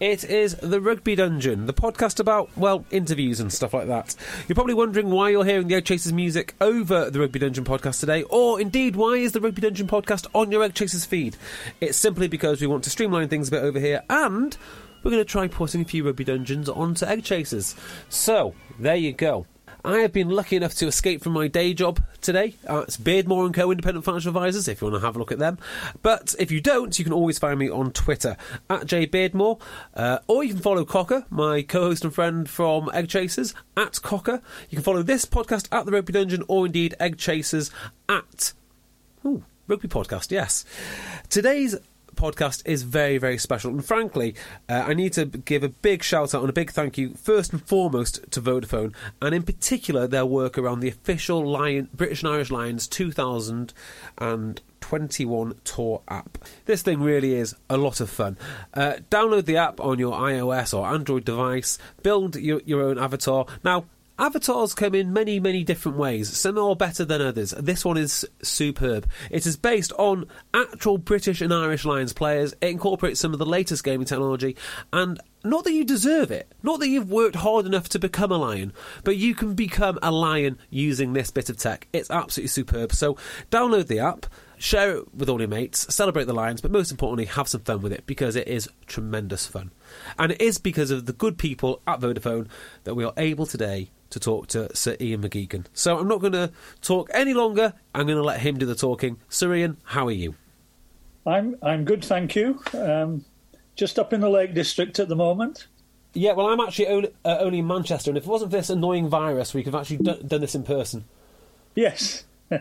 It is the Rugby Dungeon, the podcast about, well, interviews and stuff like that. You're probably wondering why you're hearing the Egg Chasers music over the Rugby Dungeon podcast today, or indeed, why is the Rugby Dungeon podcast on your Egg Chasers feed? It's simply because we want to streamline things a bit over here, and we're going to try putting a few Rugby Dungeons onto Egg Chasers. So, there you go. I have been lucky enough to escape from my day job today. Uh, it's Beardmore and Co. Independent Financial Advisors. If you want to have a look at them, but if you don't, you can always find me on Twitter at jbeardmore, uh, or you can follow Cocker, my co-host and friend from Egg Chasers, at Cocker. You can follow this podcast at the Rugby Dungeon, or indeed Egg Chasers at. Ooh, Rugby Podcast, yes. Today's podcast is very, very special. And frankly, uh, I need to give a big shout out and a big thank you, first and foremost, to Vodafone, and in particular their work around the official Lion, British and Irish Lions 2021 tour app. This thing really is a lot of fun. Uh, download the app on your iOS or Android device, build your, your own avatar. Now, Avatars come in many, many different ways. Some are better than others. This one is superb. It is based on actual British and Irish Lions players. It incorporates some of the latest gaming technology, and not that you deserve it, not that you've worked hard enough to become a lion, but you can become a lion using this bit of tech. It's absolutely superb. So download the app share it with all your mates, celebrate the Lions, but most importantly, have some fun with it because it is tremendous fun. And it is because of the good people at Vodafone that we are able today to talk to Sir Ian McGeechan. So I'm not going to talk any longer. I'm going to let him do the talking. Sir Ian, how are you? I'm I'm good, thank you. Um, just up in the Lake District at the moment. Yeah, well, I'm actually only, uh, only in Manchester, and if it wasn't for this annoying virus, we could have actually d- done this in person. Yes, uh,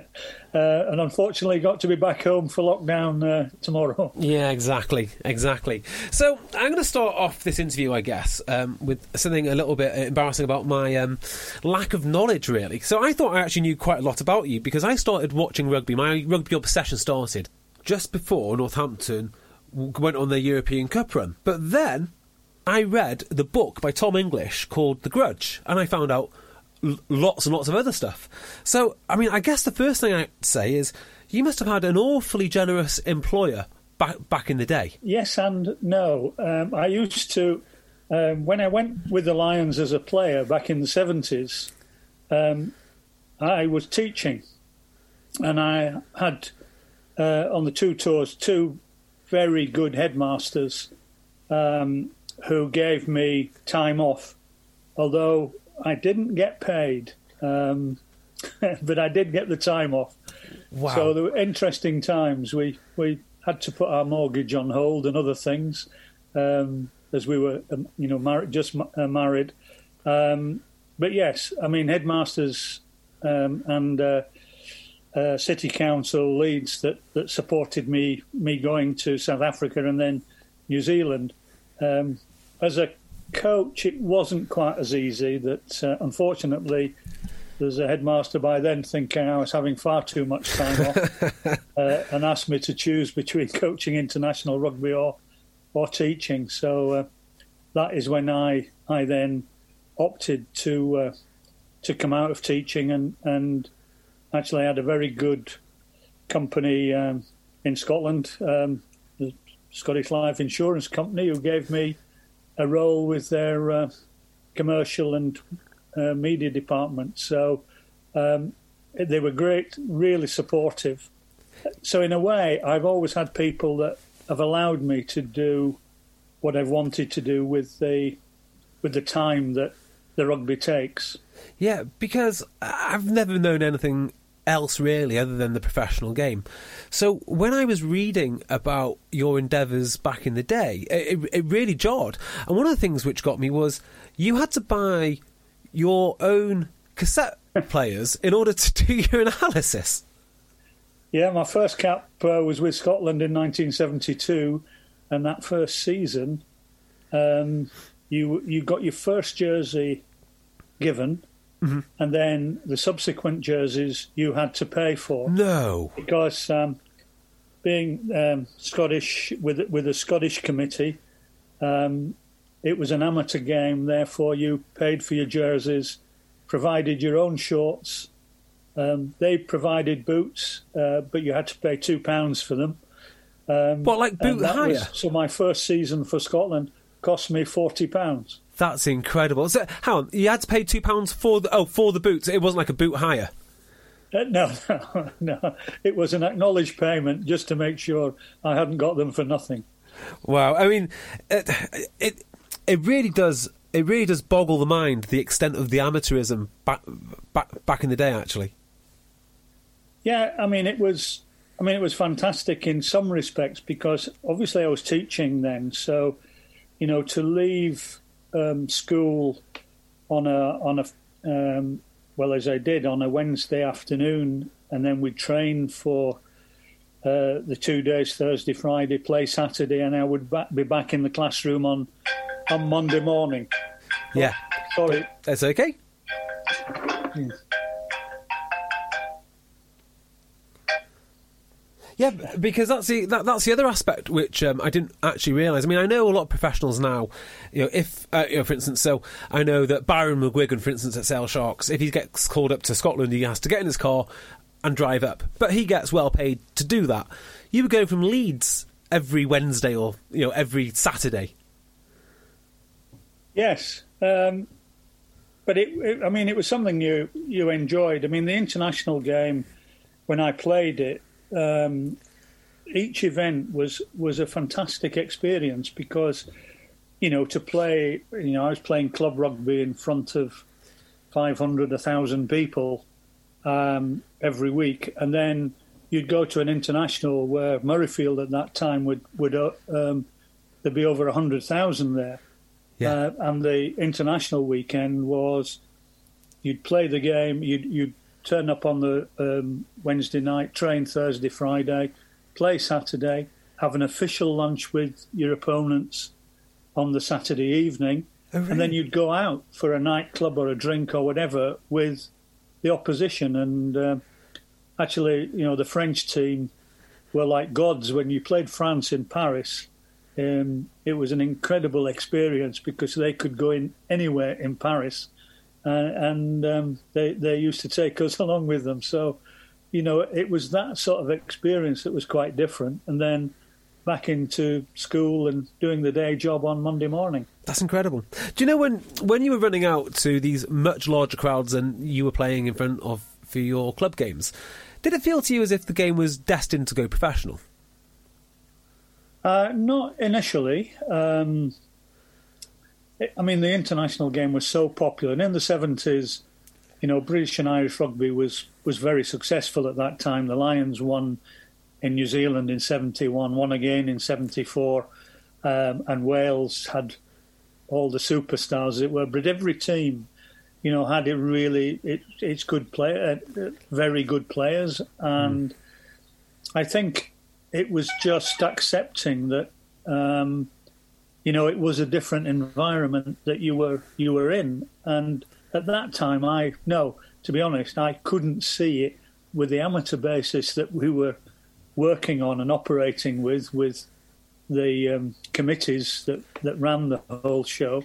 and unfortunately got to be back home for lockdown uh, tomorrow. Yeah, exactly, exactly. So I'm going to start off this interview, I guess, um, with something a little bit embarrassing about my um, lack of knowledge, really. So I thought I actually knew quite a lot about you because I started watching rugby. My rugby obsession started just before Northampton went on their European Cup run. But then I read the book by Tom English called The Grudge, and I found out lots and lots of other stuff. So, I mean, I guess the first thing I'd say is you must have had an awfully generous employer back back in the day. Yes and no. Um, I used to um, when I went with the Lions as a player back in the seventies. Um, I was teaching, and I had uh, on the two tours two very good headmasters um, who gave me time off. Although I didn't get paid, um, but I did get the time off. Wow. So there were interesting times. We we had to put our mortgage on hold and other things um, as we were, um, you know, mar- just uh, married. Um, but yes, I mean, headmasters um, and uh, uh, city council leads that, that supported me me going to South Africa and then New Zealand. Um, as a coach, it wasn't quite as easy. That uh, unfortunately, there's a headmaster by then thinking I was having far too much time off, uh, and asked me to choose between coaching international rugby or or teaching. So uh, that is when I I then opted to uh, to come out of teaching and and actually had a very good company um, in Scotland, um, the Scottish Life Insurance Company, who gave me a role with their uh, commercial and uh, media department. So um, they were great, really supportive. So in a way, I've always had people that have allowed me to do what I've wanted to do with the with the time that the rugby takes. Yeah, because I've never known anything else really other than the professional game. So when I was reading about your endeavours back in the day, it, it really jarred. And one of the things which got me was you had to buy your own cassette players in order to do your analysis. Yeah, my first cap uh, was with Scotland in 1972, and that first season, um, you you got your first jersey given, mm-hmm. and then the subsequent jerseys you had to pay for. No, because um, being um, Scottish with with a Scottish committee, um, it was an amateur game. Therefore, you paid for your jerseys, provided your own shorts. Um, they provided boots, uh, but you had to pay two pounds for them. Um, what, like boot hire? Was, so my first season for Scotland cost me forty pounds. That's incredible. So, how on, you had to pay two pounds for the oh for the boots. It wasn't like a boot hire. Uh, no, no, no. It was an acknowledged payment just to make sure I hadn't got them for nothing. Wow. I mean, it it, it really does. It really does boggle the mind the extent of the amateurism back back back in the day. Actually. Yeah, I mean it was. I mean it was fantastic in some respects because obviously I was teaching then, so you know to leave um, school on a on a um, well as I did on a Wednesday afternoon, and then we'd train for uh, the two days Thursday, Friday, play Saturday, and I would ba- be back in the classroom on on Monday morning. Yeah, sorry, that's okay. Yeah. Yeah, because that's the that, that's the other aspect which um, I didn't actually realise. I mean, I know a lot of professionals now. You know, if uh, you know, for instance, so I know that Byron McGuigan, for instance, at Sale Sharks, if he gets called up to Scotland, he has to get in his car and drive up, but he gets well paid to do that. You would go from Leeds every Wednesday or you know every Saturday. Yes, um, but it, it, I mean, it was something you you enjoyed. I mean, the international game when I played it um, each event was was a fantastic experience because you know to play you know I was playing club rugby in front of 500 1000 people um, every week and then you'd go to an international where Murrayfield at that time would would uh, um, there'd be over 100,000 there yeah. Uh, and the international weekend was you'd play the game you'd you'd turn up on the um, Wednesday night, train Thursday, Friday, play Saturday, have an official lunch with your opponents on the Saturday evening, oh, really? and then you'd go out for a nightclub or a drink or whatever with the opposition. And uh, actually, you know, the French team were like gods when you played France in Paris. Um, it was an incredible experience because they could go in anywhere in Paris uh, and um, they they used to take us along with them. So, you know, it was that sort of experience that was quite different. And then back into school and doing the day job on Monday morning. That's incredible. Do you know when when you were running out to these much larger crowds and you were playing in front of for your club games? Did it feel to you as if the game was destined to go professional? Uh, not initially. Um, I mean, the international game was so popular, and in the seventies, you know, British and Irish rugby was was very successful at that time. The Lions won in New Zealand in '71, won again in '74, um, and Wales had all the superstars as it were. But every team, you know, had it really it, it's good play, uh, very good players, and mm. I think it was just accepting that. Um, you know, it was a different environment that you were you were in, and at that time, I no, to be honest, I couldn't see it with the amateur basis that we were working on and operating with with the um, committees that that ran the whole show.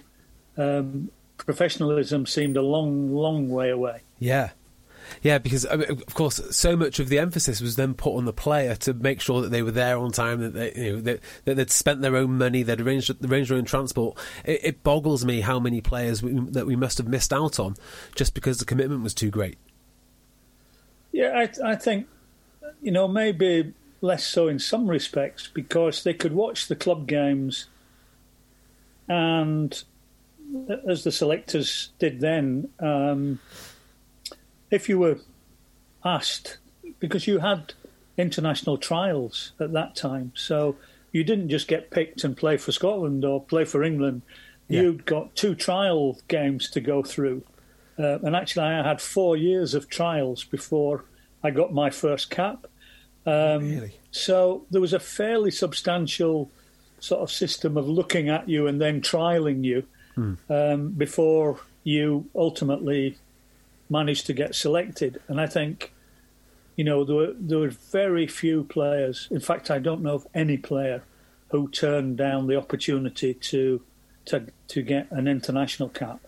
Um, professionalism seemed a long, long way away. Yeah. Yeah, because I mean, of course, so much of the emphasis was then put on the player to make sure that they were there on time, that they, you know, that, that they'd spent their own money, they'd arranged, arranged their own transport. It, it boggles me how many players we, that we must have missed out on just because the commitment was too great. Yeah, I, I think you know maybe less so in some respects because they could watch the club games and as the selectors did then, um, if you were asked, because you had international trials at that time, so you didn't just get picked and play for Scotland or play for England. Yeah. You'd got two trial games to go through. Uh, and actually, I had four years of trials before I got my first cap. Um, really? So there was a fairly substantial sort of system of looking at you and then trialing you hmm. um, before you ultimately managed to get selected. And I think, you know, there were, there were very few players. In fact, I don't know of any player who turned down the opportunity to to to get an international cap.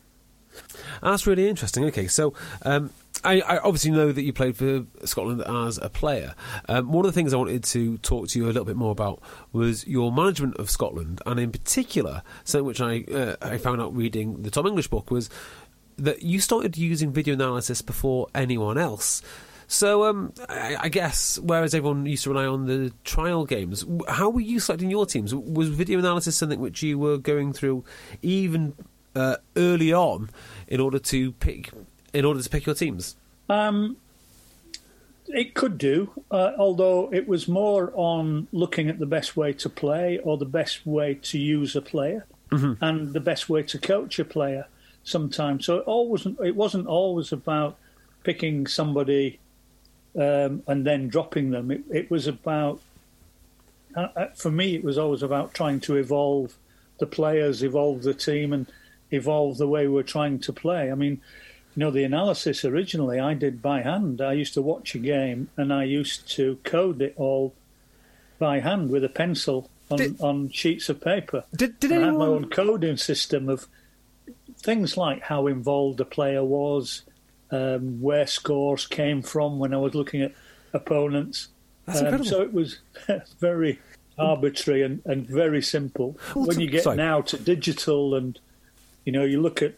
That's really interesting. Okay, so um, I, I, obviously know that you played for Scotland as a player. Um, one of the things I wanted to talk to you a little bit more about was your management of Scotland, and in particular, something which I uh, I found out reading the Tom English book was that you started using video analysis before anyone else. So um, I, I, guess whereas everyone used to rely on the trial games, how were you selecting your teams? Was video analysis something which you were going through even uh, early on in order to pick in order to pick your teams? Um, it could do, uh, although it was more on looking at the best way to play or the best way to use a player mm-hmm. and the best way to coach a player. Sometimes, so it always it wasn't always about picking somebody um, and then dropping them. It, it was about uh, uh for me, it was always about trying to evolve the players, evolve the team, and evolve the way we're trying to play. I mean, you know, the analysis originally I did by hand. I used to watch a game and I used to code it all by hand with a pencil on, did, on sheets of paper. Did, did I anyone... had my own coding system of things like how involved a player was, um, where scores came from when I was looking at opponents. That's um, incredible. So it was very arbitrary and, and very simple. Well, when you get sorry. now to digital and, you know, you look at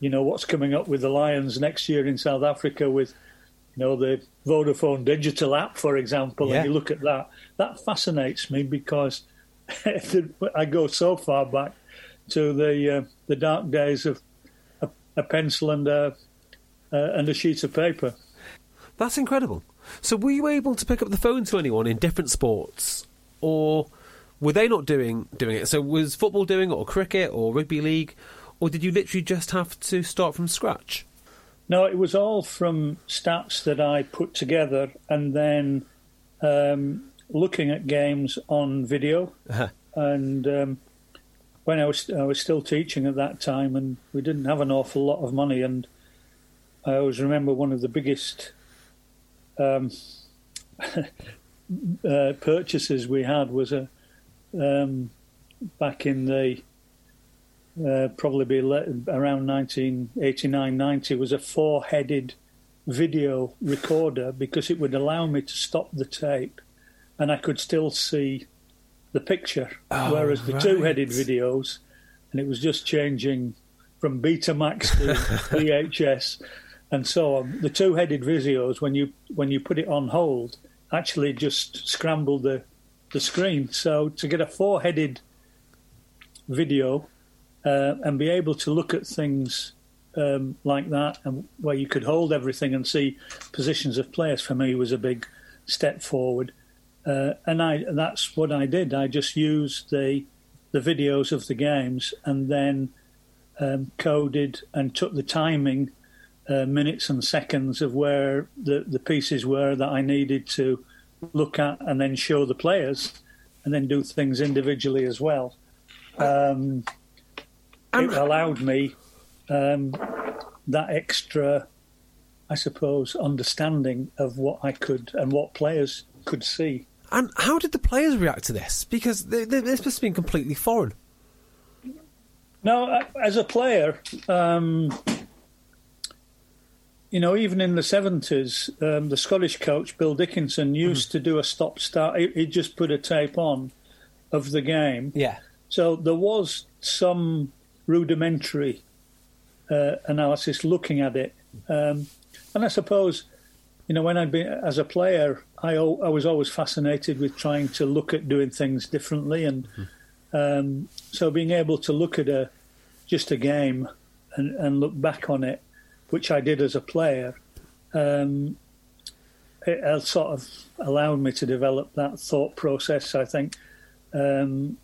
you know what's coming up with the Lions next year in South Africa with you know the Vodafone digital app, for example, yeah. and you look at that. That fascinates me because I go so far back to the uh, the dark days of a, a pencil and a uh, and a sheet of paper. That's incredible. So, were you able to pick up the phone to anyone in different sports, or were they not doing doing it? So, was football doing it, or cricket, or rugby league? or did you literally just have to start from scratch? No, it was all from stats that I put together and then um, looking at games on video. Uh-huh. And um, when I was I was still teaching at that time, and we didn't have an awful lot of money, and I always remember one of the biggest um, uh, purchases we had was a um, back in the uh, probably be around 1989 90 was a four headed video recorder because it would allow me to stop the tape and I could still see the picture. Oh, whereas the right. two headed videos, and it was just changing from Betamax to VHS and so on. The two headed videos, when you when you put it on hold, actually just scrambled the, the screen. So to get a four headed video uh, and be able to look at things um, like that and where you could hold everything and see positions of players for me was a big step forward. Uh, and I that's what I did. I just used the the videos of the games and then um, coded and took the timing, uh, minutes and seconds of where the, the pieces were that I needed to look at and then show the players and then do things individually as well. Um, it allowed me um, that extra, I suppose, understanding of what I could and what players could see. And how did the players react to this? Because they, they, this must have been completely foreign. No, as a player, um, you know, even in the 70s, um, the Scottish coach, Bill Dickinson, used mm-hmm. to do a stop start. He, he just put a tape on of the game. Yeah. So there was some rudimentary uh, analysis looking at it. Um, and I suppose, you know, when I'd been as a player, I, I was always fascinated with trying to look at doing things differently. And mm-hmm. um, so being able to look at a just a game and, and look back on it which I did as a player, um, it sort of allowed me to develop that thought process. I think um,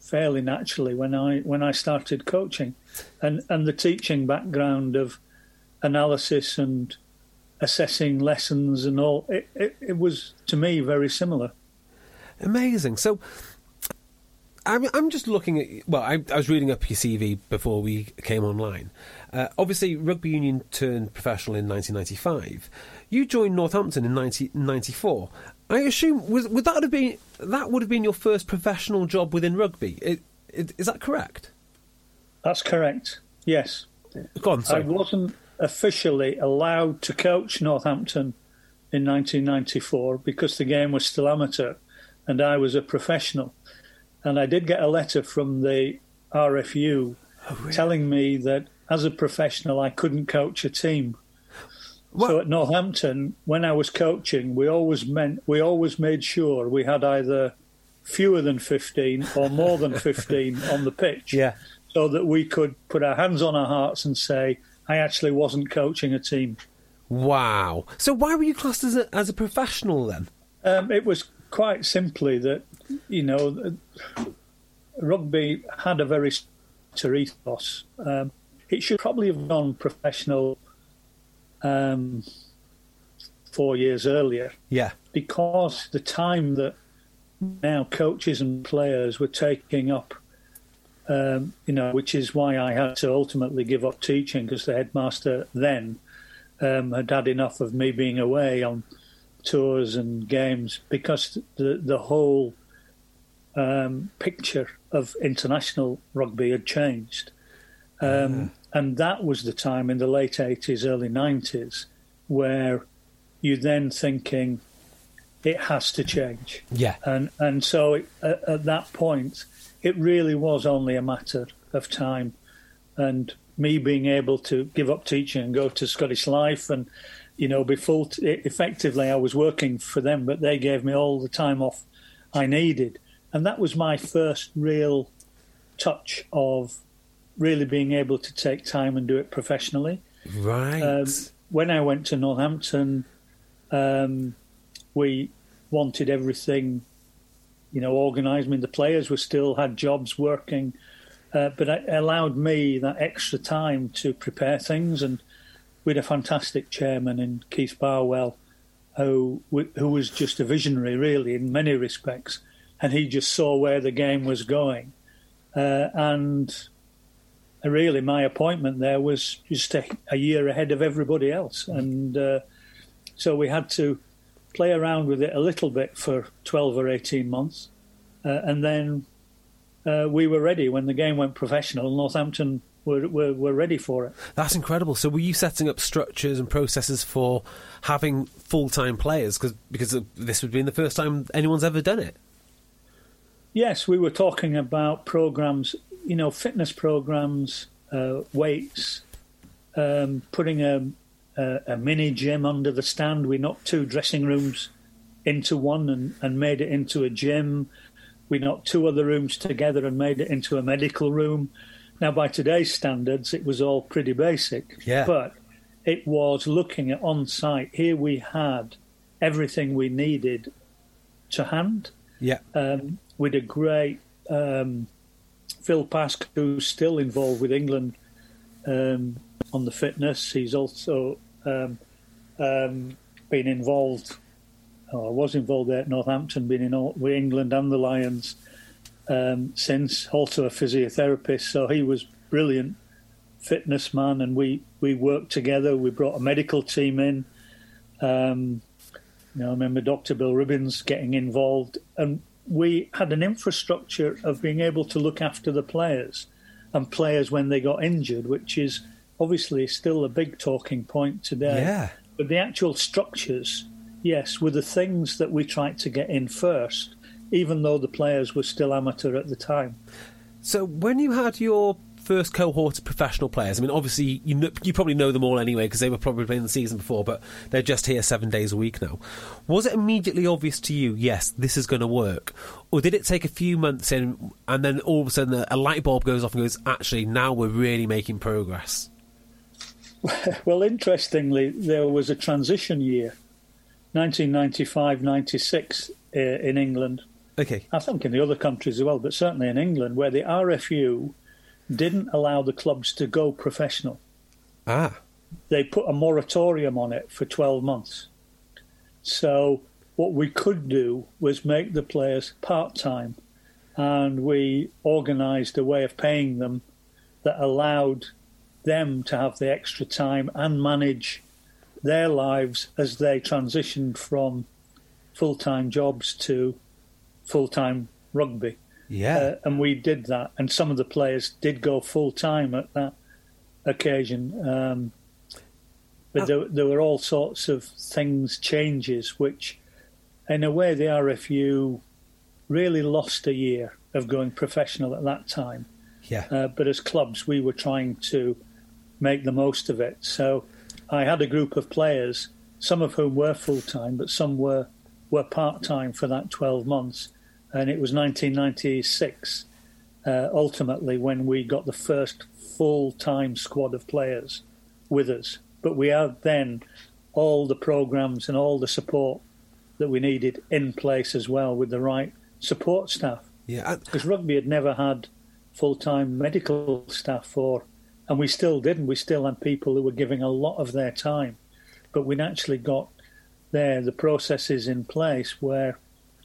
fairly naturally when I when I started coaching, and and the teaching background of analysis and assessing lessons and all. It, it, it was to me very similar. Amazing. So I'm, I'm just looking at. Well, I, I, was reading up your CV before we came online. Uh, obviously, rugby union turned professional in 1995. You joined Northampton in 1994. I assume was, would that have been that would have been your first professional job within rugby? It, it, is that correct? That's correct. Yes. Go on. Sorry. I wasn't officially allowed to coach Northampton in 1994 because the game was still amateur, and I was a professional. And I did get a letter from the RFU oh, really? telling me that as a professional, I couldn't coach a team. What? So at Northampton, when I was coaching, we always meant we always made sure we had either fewer than fifteen or more than fifteen on the pitch. Yeah. So that we could put our hands on our hearts and say, I actually wasn't coaching a team. Wow. So why were you classed as a, as a professional then? Um, it was quite simply that you know, rugby had a very ethos. Um, it should probably have gone professional um, four years earlier. Yeah. Because the time that now coaches and players were taking up, um, you know, which is why I had to ultimately give up teaching because the headmaster then um, had had enough of me being away on tours and games because the the whole um, picture of international rugby had changed. Um, mm. And that was the time in the late 80s, early 90s, where you're then thinking it has to change. Yeah. And, and so it, at, at that point, it really was only a matter of time. And me being able to give up teaching and go to Scottish Life and, you know, be full, t- effectively, I was working for them, but they gave me all the time off I needed. And that was my first real touch of really being able to take time and do it professionally. Right. Um, when I went to Northampton, um, we wanted everything, you know, organised. I mean, the players were still had jobs working, uh, but it allowed me that extra time to prepare things. And we had a fantastic chairman in Keith Barwell, who who was just a visionary, really, in many respects and he just saw where the game was going. Uh, and really, my appointment there was just a, a year ahead of everybody else. And uh, so we had to play around with it a little bit for 12 or 18 months. Uh, and then uh, we were ready when the game went professional. Northampton were, were, were ready for it. That's incredible. So, were you setting up structures and processes for having full time players? Cause, because this would be the first time anyone's ever done it. Yes, we were talking about programs, you know, fitness programs, uh, weights, um, putting a, a, a, mini gym under the stand. We knocked two dressing rooms into one and, and made it into a gym. We knocked two other rooms together and made it into a medical room. Now, by today's standards, it was all pretty basic. Yeah. But it was looking at on site. Here we had everything we needed to hand. Yeah. Um, with a great um, Phil Pask, who's still involved with England um, on the fitness. He's also um, um been involved, or was involved there at Northampton, been in with England and the Lions um, since. Also a physiotherapist, so he was brilliant fitness man, and we we worked together. We brought a medical team in. Um, you know, I remember Dr. Bill Ribbans getting involved, and we had an infrastructure of being able to look after the players and players when they got injured, which is obviously still a big talking point today. Yeah. But the actual structures, yes, were the things that we tried to get in first, even though the players were still amateur at the time. So when you had your first cohort of professional players, I mean, obviously you kn- you probably know them all anyway because they were probably playing the season before, but they're just here seven days a week now. Was it immediately obvious to you? Yes, this is going to work, or did it take a few months in, and then all of a sudden a light bulb goes off and goes, actually, now we're really making progress? Well, interestingly, there was a transition year, 1995 96 uh, in England. Okay. I think in the other countries as well, but certainly in England, where the RFU didn't allow the clubs to go professional. Ah. They put a moratorium on it for 12 months. So, what we could do was make the players part time, and we organised a way of paying them that allowed them to have the extra time and manage their lives as they transitioned from full time jobs to full time rugby. Yeah. Uh, and we did that, and some of the players did go full time at that occasion. Um, but there, there were all sorts of things, changes, which, in a way, the RFU really lost a year of going professional at that time. yeah. Uh, but as clubs, we were trying to make the most of it. So I had a group of players, some of whom were full time, but some were were part time for that 12 months. And it was 1996, uh, ultimately, when we got the first full time squad of players with us. But we had then all the programs and all the support that we needed in place as well with the right support staff yeah. because rugby had never had full time medical staff for, and we still didn't. We still had people who were giving a lot of their time, but we'd actually got there the processes in place where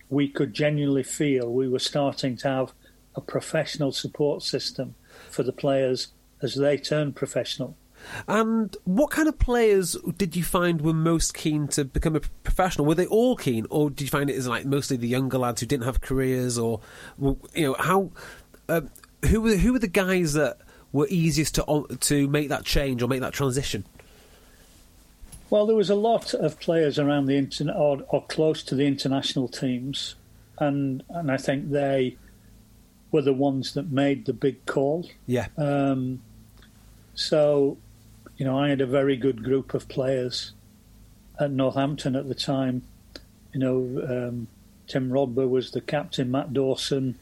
we could genuinely feel we were starting to have a professional support system for the players as they turned professional. And what kind of players did you find were most keen to become a professional? Were they all keen, or did you find it as like mostly the younger lads who didn't have careers, or you know how um, who were who were the guys that were easiest to to make that change or make that transition? Well, there was a lot of players around the internet or, or close to the international teams, and and I think they were the ones that made the big call. Yeah, Um, so, you know, I had a very good group of players at Northampton at the time. You know, um, Tim Rodber was the captain, Matt Dawson,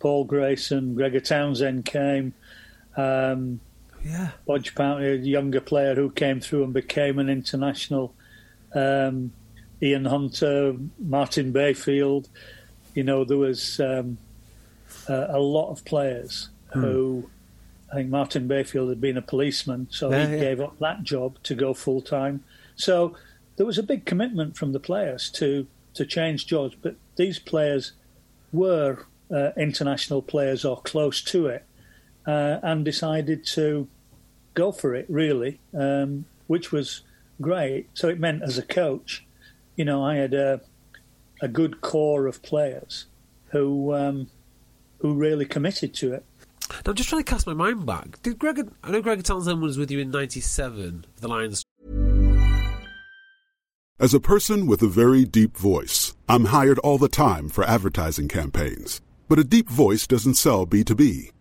Paul Grayson, Gregor Townsend came. Um, yeah, Budge Pountney, a younger player who came through and became an international. Um, Ian Hunter, Martin Bayfield. You know, there was um, uh, a lot of players who. I think Martin Bayfield had been a policeman, so Yeah, he yeah. gave up that job to go full time. So there was a big commitment from the players to to change jobs, but these players were uh, international players or close to it, uh, and decided to go for it really, um, which was great. So it meant as a coach, you know, I had a a good core of players who um, who really committed to it. Now I'm just trying to cast my mind back. Did Greg? I know Greg Townsend was with you in '97 for the Lions. As a person with a very deep voice, I'm hired all the time for advertising campaigns. But a deep voice doesn't sell B2B,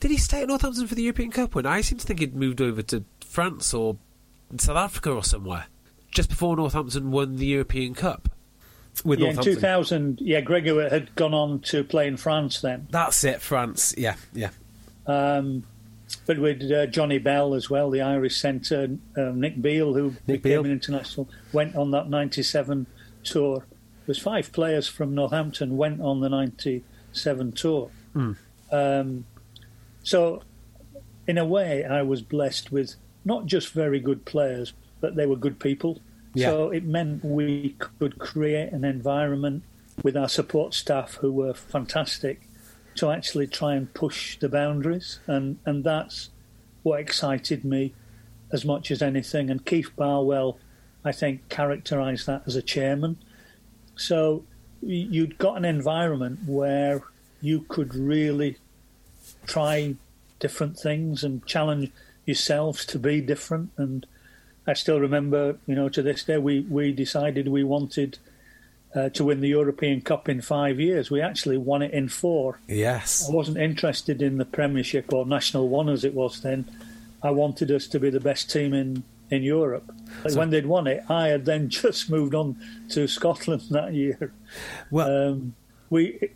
Did he stay at Northampton for the European Cup? When I seem to think he'd moved over to France or South Africa or somewhere. just before Northampton won the European Cup. With yeah, in 2000, yeah, Gregor had gone on to play in France then. That's it, France. Yeah, yeah. Um, but with uh, Johnny Bell as well, the Irish centre, um, Nick Beal, who Nick became Beal. an international, went on that 97 tour. There's five players from Northampton went on the 97 tour. Hmm. Um, so, in a way, I was blessed with not just very good players, but they were good people. Yeah. So it meant we could create an environment with our support staff who were fantastic to actually try and push the boundaries, and and that's what excited me as much as anything. And Keith Barwell, I think, characterised that as a chairman. So you'd got an environment where you could really try different things and challenge yourselves to be different. And I still remember, you know, to this day, we, we decided we wanted uh, to win the European Cup in five years. We actually won it in four. Yes. I wasn't interested in the Premiership or National One as it was then. I wanted us to be the best team in, in Europe. But when they'd won it, I had then just moved on to Scotland that year. Well, Um, we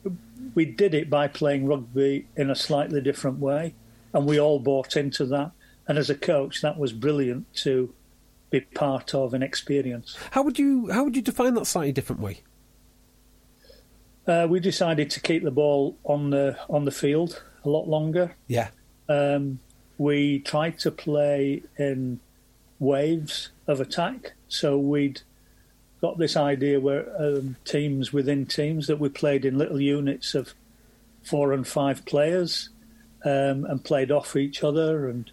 we did it by playing rugby in a slightly different way, and we all bought into that. And as a coach, that was brilliant to be part of and experience. how would you how would you define that slightly different way? Uh, we decided to keep the ball on the on the field a lot longer. Yeah. Um, we tried to play in waves of attack. So we'd got this idea where um, teams within teams that we played in little units of four and five players um, and played off each other. And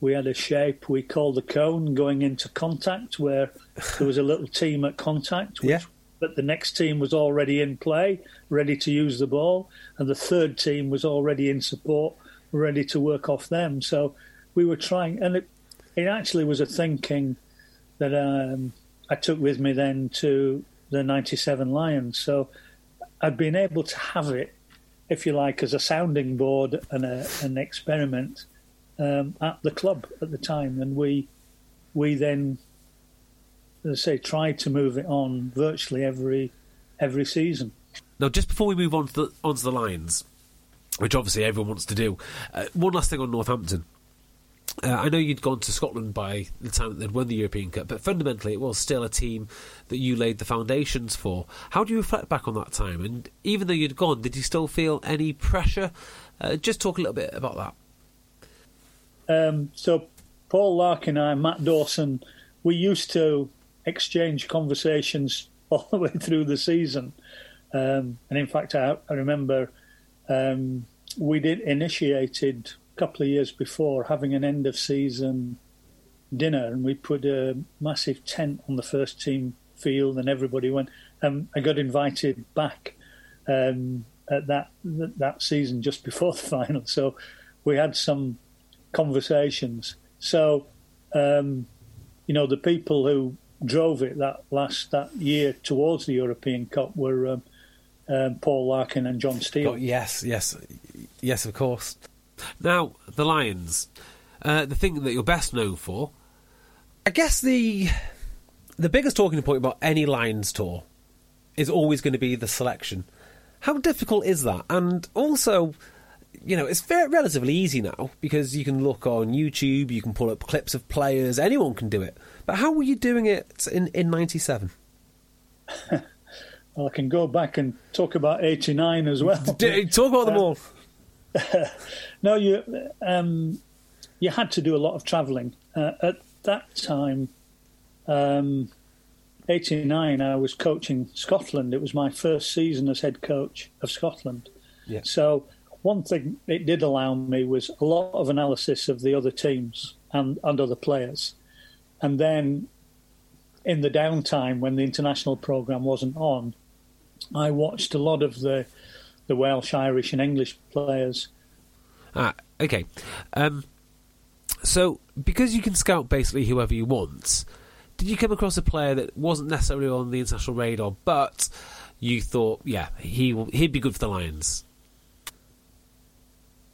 we had a shape we called the cone going into contact, where there was a little team at contact. Which, Yeah. But the next team was already in play, ready to use the ball, and the third team was already in support, ready to work off them. So we were trying, and it, it actually was a thinking that um, I took with me then to the 97 Lions. So I'd been able to have it, if you like, as a sounding board and a, an experiment um, at the club at the time. And we we then, as I say, tried to move it on virtually every every season. Now, just before we move on to the, onto the Lions, which obviously everyone wants to do, uh, one last thing on Northampton. Uh, I know you'd gone to Scotland by the time that they'd won the European Cup, but fundamentally it was still a team that you laid the foundations for. How do you reflect back on that time? And even though you'd gone, did you still feel any pressure? Uh, just talk a little bit about that. Um, so Paul Larkin and I, Matt Dawson, we used to exchange conversations all the way through the season. Um, and in fact, I, I remember um, we did initiated couple of years before having an end of season dinner, and we put a massive tent on the first team field, and everybody went. Um, I got invited back um, at that that season just before the final, so we had some conversations. So, um, you know, the people who drove it that last that year towards the European Cup were um, um, Paul Larkin and John Steele. Oh, yes, yes, yes, of course. Now, the Lions. Uh, the thing that you're best known for, I guess the the biggest talking point about any Lions tour is always going to be the selection. How difficult is that? And also, you know, it's fair, relatively easy now because you can look on YouTube, you can pull up clips of players, anyone can do it. But how were you doing it in in '97? Well, I can go back and talk about '89 as well. Talk about them all. No, you um, you had to do a lot of travelling uh, at that time. Um, '89, I was coaching Scotland. It was my first season as head coach of Scotland. Yeah. So one thing it did allow me was a lot of analysis of the other teams and, and other players, and then in the downtime when the international program wasn't on, I watched a lot of the the Welsh, Irish, and English players. Ah, okay. Um, so, because you can scout basically whoever you want, did you come across a player that wasn't necessarily on the international radar, but you thought, yeah, he will, he'd be good for the Lions?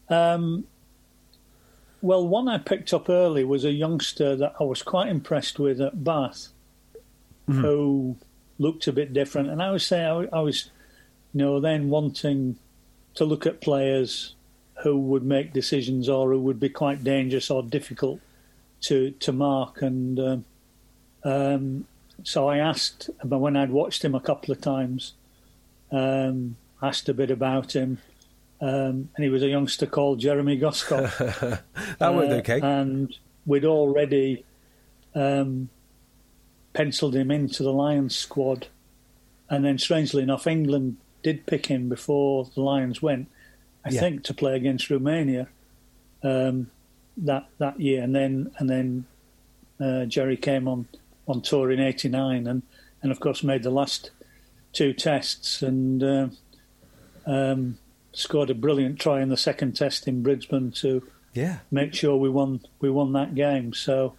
Um, well, one I picked up early was a youngster that I was quite impressed with at Bath, mm-hmm. who looked a bit different. And I was saying, I, I was, you know, then wanting to look at players who would make decisions or who would be quite dangerous or difficult to to mark. And um, um, so I asked, but when I'd watched him a couple of times, um, asked a bit about him. Um, and he was a youngster called Jeremy Guscott. that uh, okay. And we'd already um, penciled him into the Lions squad. And then, strangely enough, England did pick him before the Lions went, I yeah. think, to play against Romania um, that that year. And then and then uh, Jerry came on, on tour in '89, and and of course made the last two tests and uh, um, scored a brilliant try in the second test in Brisbane to yeah. make sure we won we won that game. So,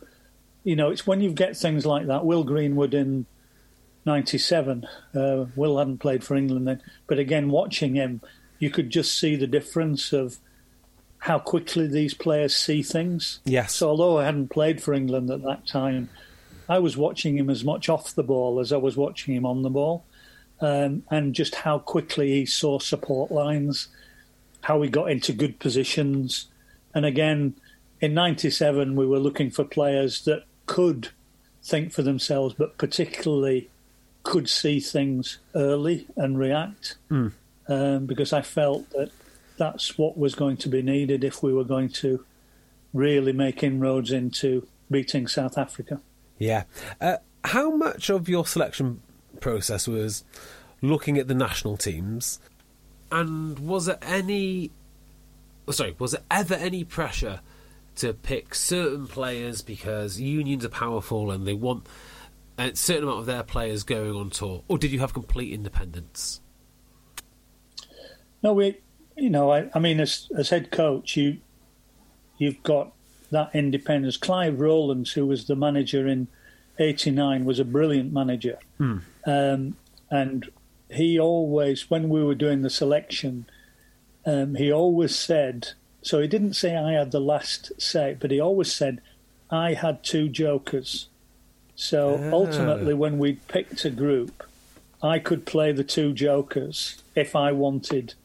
you know, it's when you get things like that. Will Greenwood in '97. Uh, Will hadn't played for England then, but again, watching him, you could just see the difference of how quickly these players see things. Yes. So, although I hadn't played for England at that time, I was watching him as much off the ball as I was watching him on the ball um, and just how quickly he saw support lines, how he got into good positions. And again, in 97, we were looking for players that could think for themselves, but particularly could see things early and react. Mm. Um, because I felt that that's what was going to be needed if we were going to really make inroads into beating South Africa. Yeah. Uh, how much of your selection process was looking at the national teams, and was there any? Oh, sorry, was there ever any pressure to pick certain players because unions are powerful and they want a certain amount of their players going on tour, or did you have complete independence? No, we, you know, I, I mean, as as head coach, you you've got that independence. Clive Rowlands, who was the manager in '89, was a brilliant manager. Hmm. Um, and he always, when we were doing the selection, um, he always said, so he didn't say I had the last say, but he always said, I had two jokers. So ah. ultimately, when we picked a group, I could play the two jokers if I wanted,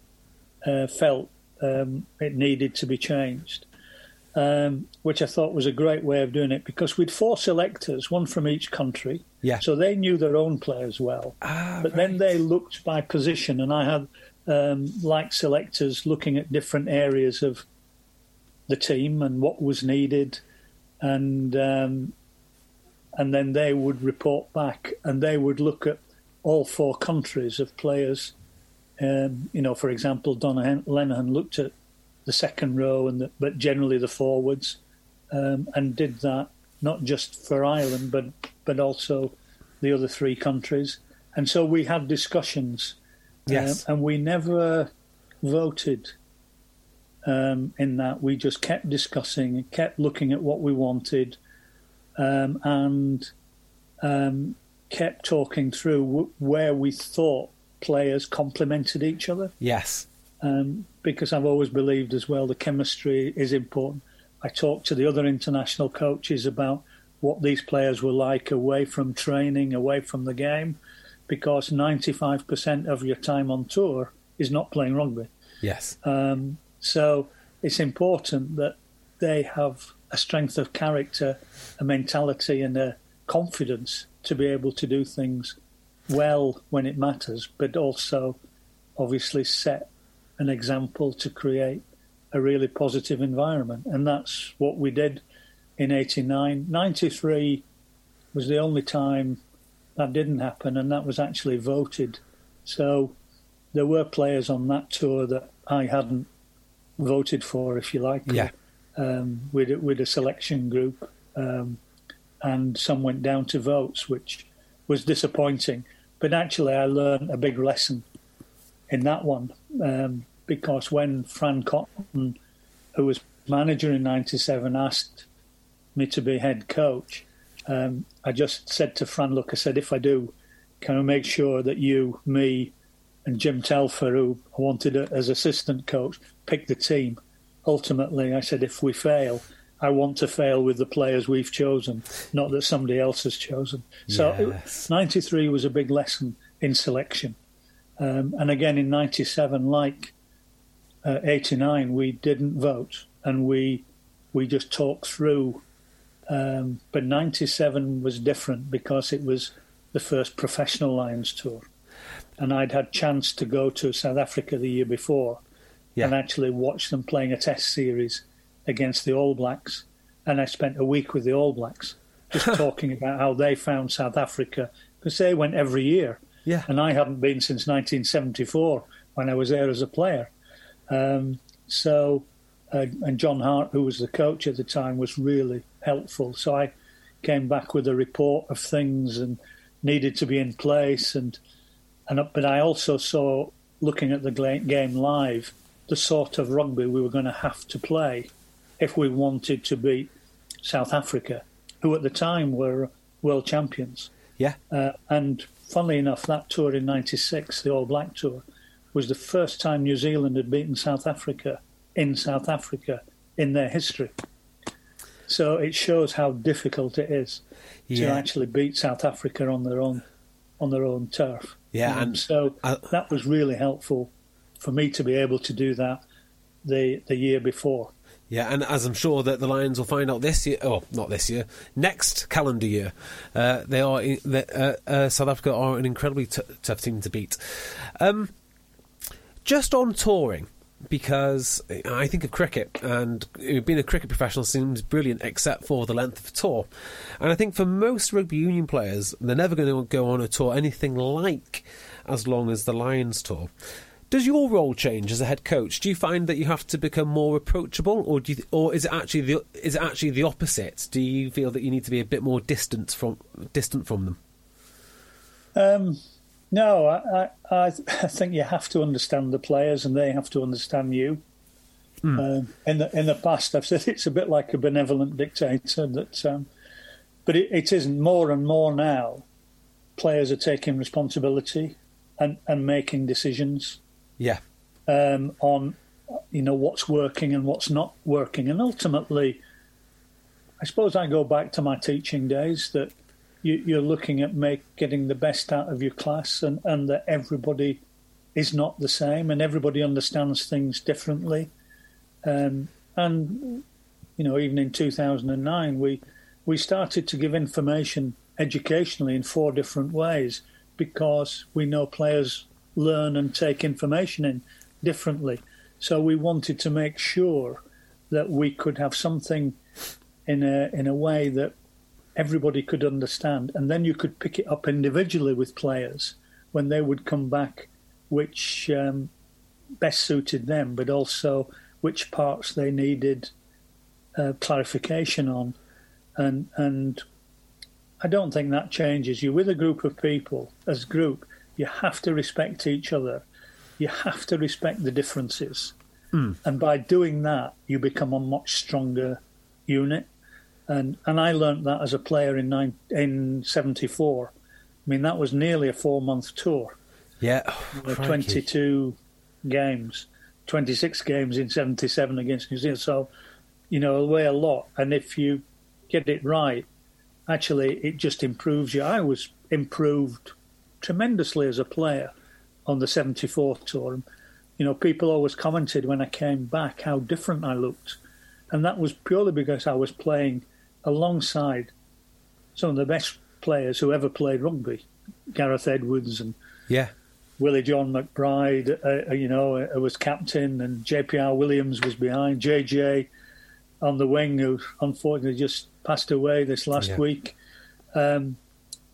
uh, felt um, it needed to be changed um, which I thought was a great way of doing it because we'd four selectors, one from each country. Yeah. So they knew their own players well. Ah, but right. then they looked by position, and I had um, like selectors looking at different areas of the team and what was needed, and um, and then they would report back, and they would look at all four countries of players. Um, you know, for example, Donal Lenihan looked at the second row and the, but generally the forwards, um, and did that not just for Ireland but but also the other three countries. And so we had discussions, yes, um, and we never voted um, in that. We just kept discussing and kept looking at what we wanted, um, and um, kept talking through w- where we thought players complemented each other. Yes. Um, because I've always believed as well the chemistry is important. I talked to the other international coaches about what these players were like away from training, away from the game, because 95% of your time on tour is not playing rugby. Yes. Um, so it's important that they have a strength of character, a mentality, and a confidence to be able to do things well when it matters, but also obviously set an example to create a really positive environment. And that's what we did in 89. 93 was the only time that didn't happen, and that was actually voted. So there were players on that tour that I hadn't voted for, if you like. Yeah. Um, with, with a selection group, um, and some went down to votes, which was disappointing. But actually, I learned a big lesson in that one um, because when Fran Cotton, who was manager in '97, asked me to be head coach, um, I just said to Fran, "Look, I said if I do, can I make sure that you, me, and Jim Telfer, who I wanted as assistant coach, pick the team?" Ultimately, I said if we fail, I want to fail with the players we've chosen, not that somebody else has chosen. So Yes. 93 was a big lesson in selection. Um, and again in 97, like uh, 89, we didn't vote and we we just talked through. Um, but 97 was different because it was the first professional Lions tour. And I'd had chance to go to South Africa the year before Yeah. and actually watch them playing a test series against the All Blacks. And I spent a week with the All Blacks just talking about how they found South Africa because they went every year. Yeah. And I hadn't been since 1974 when I was there as a player. Um, so, uh, and John Hart, who was the coach at the time, was really helpful. So I came back with a report of things and needed to be in place. And, and but I also saw, looking at the game live, the sort of rugby we were going to have to play if we wanted to beat South Africa, who at the time were world champions. Yeah. Uh, and funnily enough, that tour in '96, the All Black Tour, was the first time New Zealand had beaten South Africa in South Africa in their history. So it shows how difficult it is to actually beat South Africa on their own on their own turf. Yeah, Um, and so I- that was really helpful for me to be able to do that the the year before. Yeah, and as I'm sure that the Lions will find out this year, oh, not this year, next calendar year, uh, they are uh, uh, South Africa are an incredibly t- tough team to beat. Um, just on touring, because I think of cricket, and being a cricket professional seems brilliant, except for the length of the tour. And I think for most rugby union players, they're never going to go on a tour anything like as long as the Lions tour. Does your role change as a head coach? Do you find that you have to become more approachable, or do you, or is it actually the is it actually the opposite? Do you feel that you need to be a bit more distant from distant from them? Um, no, I, I, I think you have to understand the players, and they have to understand you. Um, in the in the past, I've said it's a bit like a benevolent dictator. That, um, but it, it isn't. More and more now, players are taking responsibility and, and making decisions Yeah, um, on you know what's working and what's not working, and ultimately, I suppose I go back to my teaching days that you, you're looking at make getting the best out of your class, and, and that everybody is not the same, and everybody understands things differently, um, and you know even in 2009 we we started to give information educationally in four different ways because we know players learn and take information in differently. So we wanted to make sure that we could have something in a in a way that everybody could understand, and then you could pick it up individually with players when they would come back, which um, best suited them, but also which parts they needed uh, clarification on, and and I don't think that changes. You're with a group of people as group. You have to respect each other. You have to respect the differences. Hmm. And by doing that, you become a much stronger unit. And and I learnt that as a player in nine, in '74. I mean, that was nearly a four month tour. yeah, were 22 games, 26 games in 77 against New Zealand. So, you know, away a lot. And if you get it right, actually, it just improves you. I was improved tremendously as a player on the 74 tour. And, you know, people always commented when I came back how different I looked. And that was purely because I was playing alongside some of the best players who ever played rugby. Gareth Edwards and yeah, Willie John McBride, uh, uh, you know, uh, was captain, and JPR Williams was behind. JJ on the wing, who unfortunately just passed away this last Yeah. week. Um,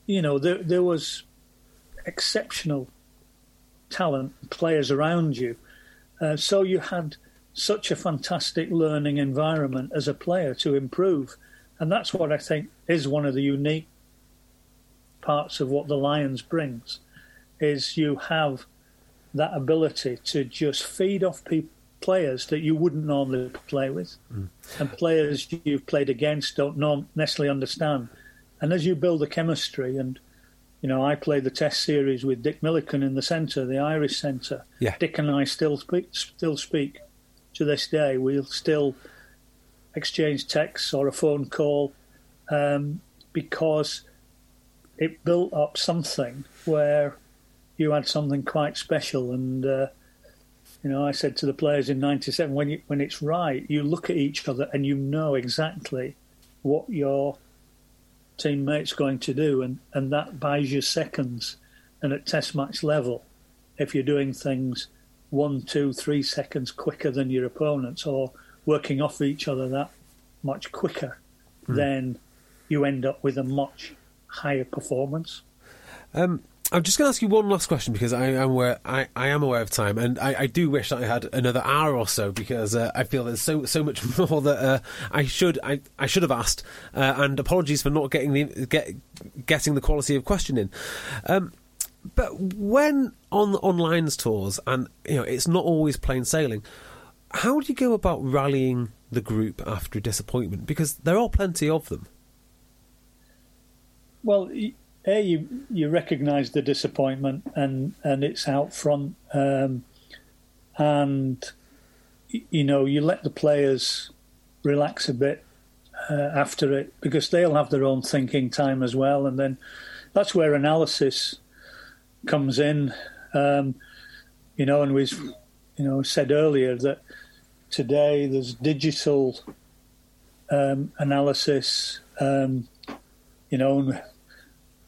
you know, there, there was exceptional talent, players around you. Uh, so you had such a fantastic learning environment as a player to improve. And that's what I think is one of the unique parts of what the Lions brings is you have that ability to just feed off people players that you wouldn't normally play with and players you've played against don't norm- necessarily understand and as you build the chemistry and you know I played the test series with Dick Milliken in the centre the Irish centre Yeah. Dick and I still speak still speak to this day we'll still exchange texts or a phone call um, because it built up something where you had something quite special. And uh, you know, I said to the players in '97, when you, when it's right, you look at each other and you know exactly what your teammate's going to do, and, and that buys you seconds. And at Test match level, if you're doing things one, two, three seconds quicker than your opponents, or working off each other that much quicker, mm. then you end up with a much higher performance. Um, I'm just going to ask you one last question because I am aware I, I am aware of time, and I, I, do wish that I had another hour or so because uh, I feel there's so so much more that uh, I should I, I should have asked. Uh, and apologies for not getting the get, getting the quality of questioning. Um, but when on on tours, and you know it's not always plain sailing. How do you go about rallying the group after a disappointment? Because there are plenty of them. Well, a you you recognise the disappointment and and it's out front, um, and you know you let the players relax a bit uh, after it because they'll have their own thinking time as well, and then that's where analysis comes in. Um, you know, and we've you know said earlier that today there's digital um, analysis. Um, you know,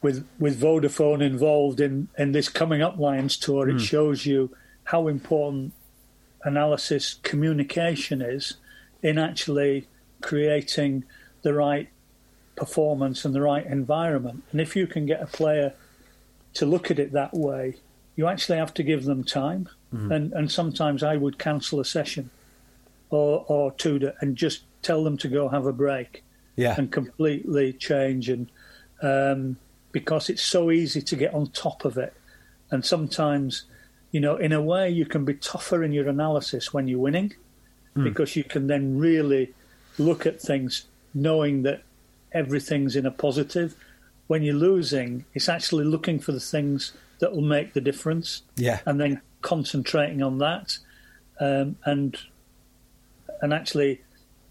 with with Vodafone involved in in this coming up Lions tour, it mm. shows you how important analysis communication is in actually creating the right performance and the right environment. And if you can get a player to look at it that way, you actually have to give them time. Mm. And and sometimes I would cancel a session or or two to, and just tell them to go have a break. Yeah. And completely change and um, because it's so easy to get on top of it. And sometimes, you know, in a way, you can be tougher in your analysis when you're winning mm. because you can then really look at things knowing that everything's in a positive. When you're losing, it's actually looking for the things that will make the difference. Yeah. And then concentrating on that um, and and actually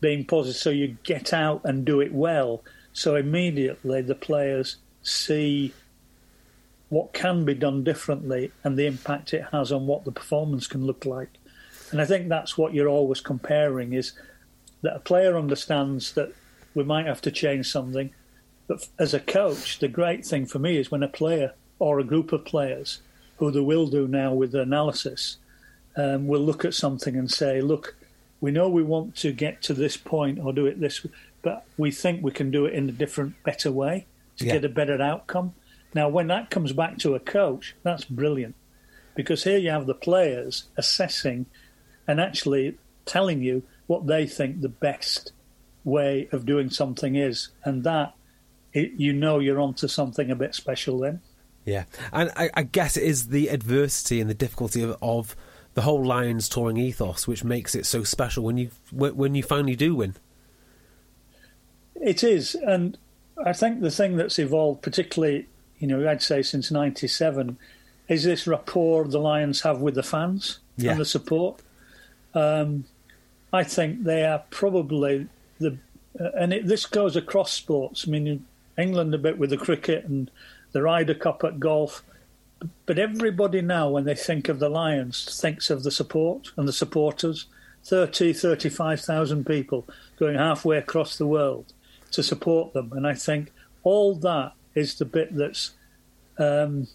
being positive so you get out and do it well. So immediately the players see what can be done differently and the impact it has on what the performance can look like. And I think that's what you're always comparing is that a player understands that we might have to change something. But as a coach, the great thing for me is when a player or a group of players, who they will do now with the analysis, um, will look at something and say, look, we know we want to get to this point or do it this, but we think we can do it in a different, better way to yeah. get a better outcome. Now, when that comes back to a coach, that's brilliant because here you have the players assessing and actually telling you what they think the best way of doing something is, and that it, you know you're onto something a bit special then. Yeah, and I, I guess it is the adversity and the difficulty of, of the whole Lions touring ethos which makes it so special when you when you finally do win. It is, and I think the thing that's evolved, particularly, you know, I'd say since '97, is this rapport the Lions have with the fans yeah. and the support. Um, I think they are probably the, uh, and it, this goes across sports. I mean, England a bit with the cricket and the Ryder Cup at golf, but everybody now, when they think of the Lions, thinks of the support and the supporters. 30, 35,000 people going halfway across the world to support them. And I think all that is the bit that's, um,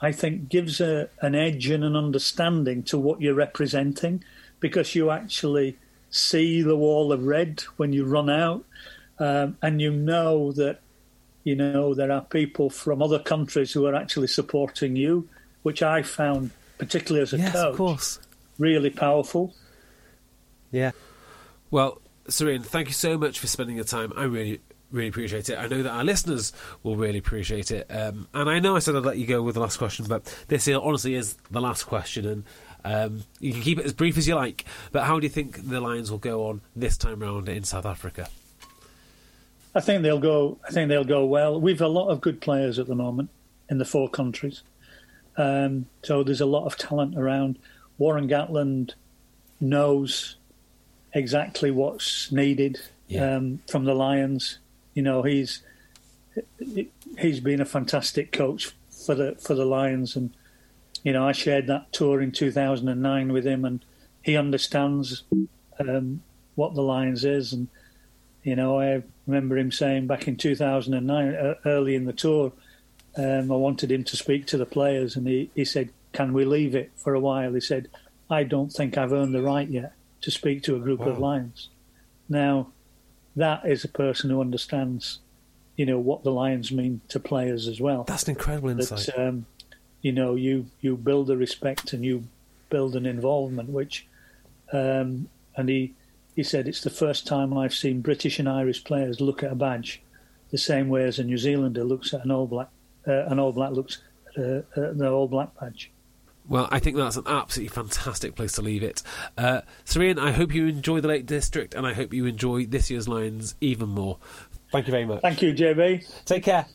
I think, gives a, an edge and an understanding to what you're representing because you actually see the wall of red when you run out um, and you know that you know there are people from other countries who are actually supporting you which i found particularly as a yes, coach of course. really powerful yeah well Sir Ian, thank you so much for spending your time. I really, really appreciate it. I know that our listeners will really appreciate it. Um, and I know I said I'd let you go with the last question, but this honestly is the last question. And um, you can keep it as brief as you like. But how do you think the Lions will go on this time round in South Africa? I think they'll go. I think they'll go well. We've a lot of good players at the moment in the four countries, um, so there's a lot of talent around. Warren Gatland knows exactly what's needed Yeah. um, from the Lions. You know, he's he's been a fantastic coach for the for the Lions, and you know, I shared that tour in 2009 with him, and he understands um, what the Lions is, and you know, I remember him saying back in 2009, uh, early in the tour, um, I wanted him to speak to the players, and he, he said, "Can we leave it for a while?" He said, "I don't think I've earned the right yet to speak to a group of Lions." Now, that is a person who understands, you know, what the Lions mean to players as well That's an incredible insight. that um, you know you you build a respect and you build an involvement which um, and he he said it's the first time I've seen British and Irish players look at a badge the same way as a New Zealander looks at an All Black uh, an All Black looks at, a, at the All Black badge. Well, I think that's an absolutely fantastic place to leave it. Uh, Sir Ian, I hope you enjoy the Lake District, and I hope you enjoy this year's Lions even more. Thank you very much. Thank you, JB. Take care.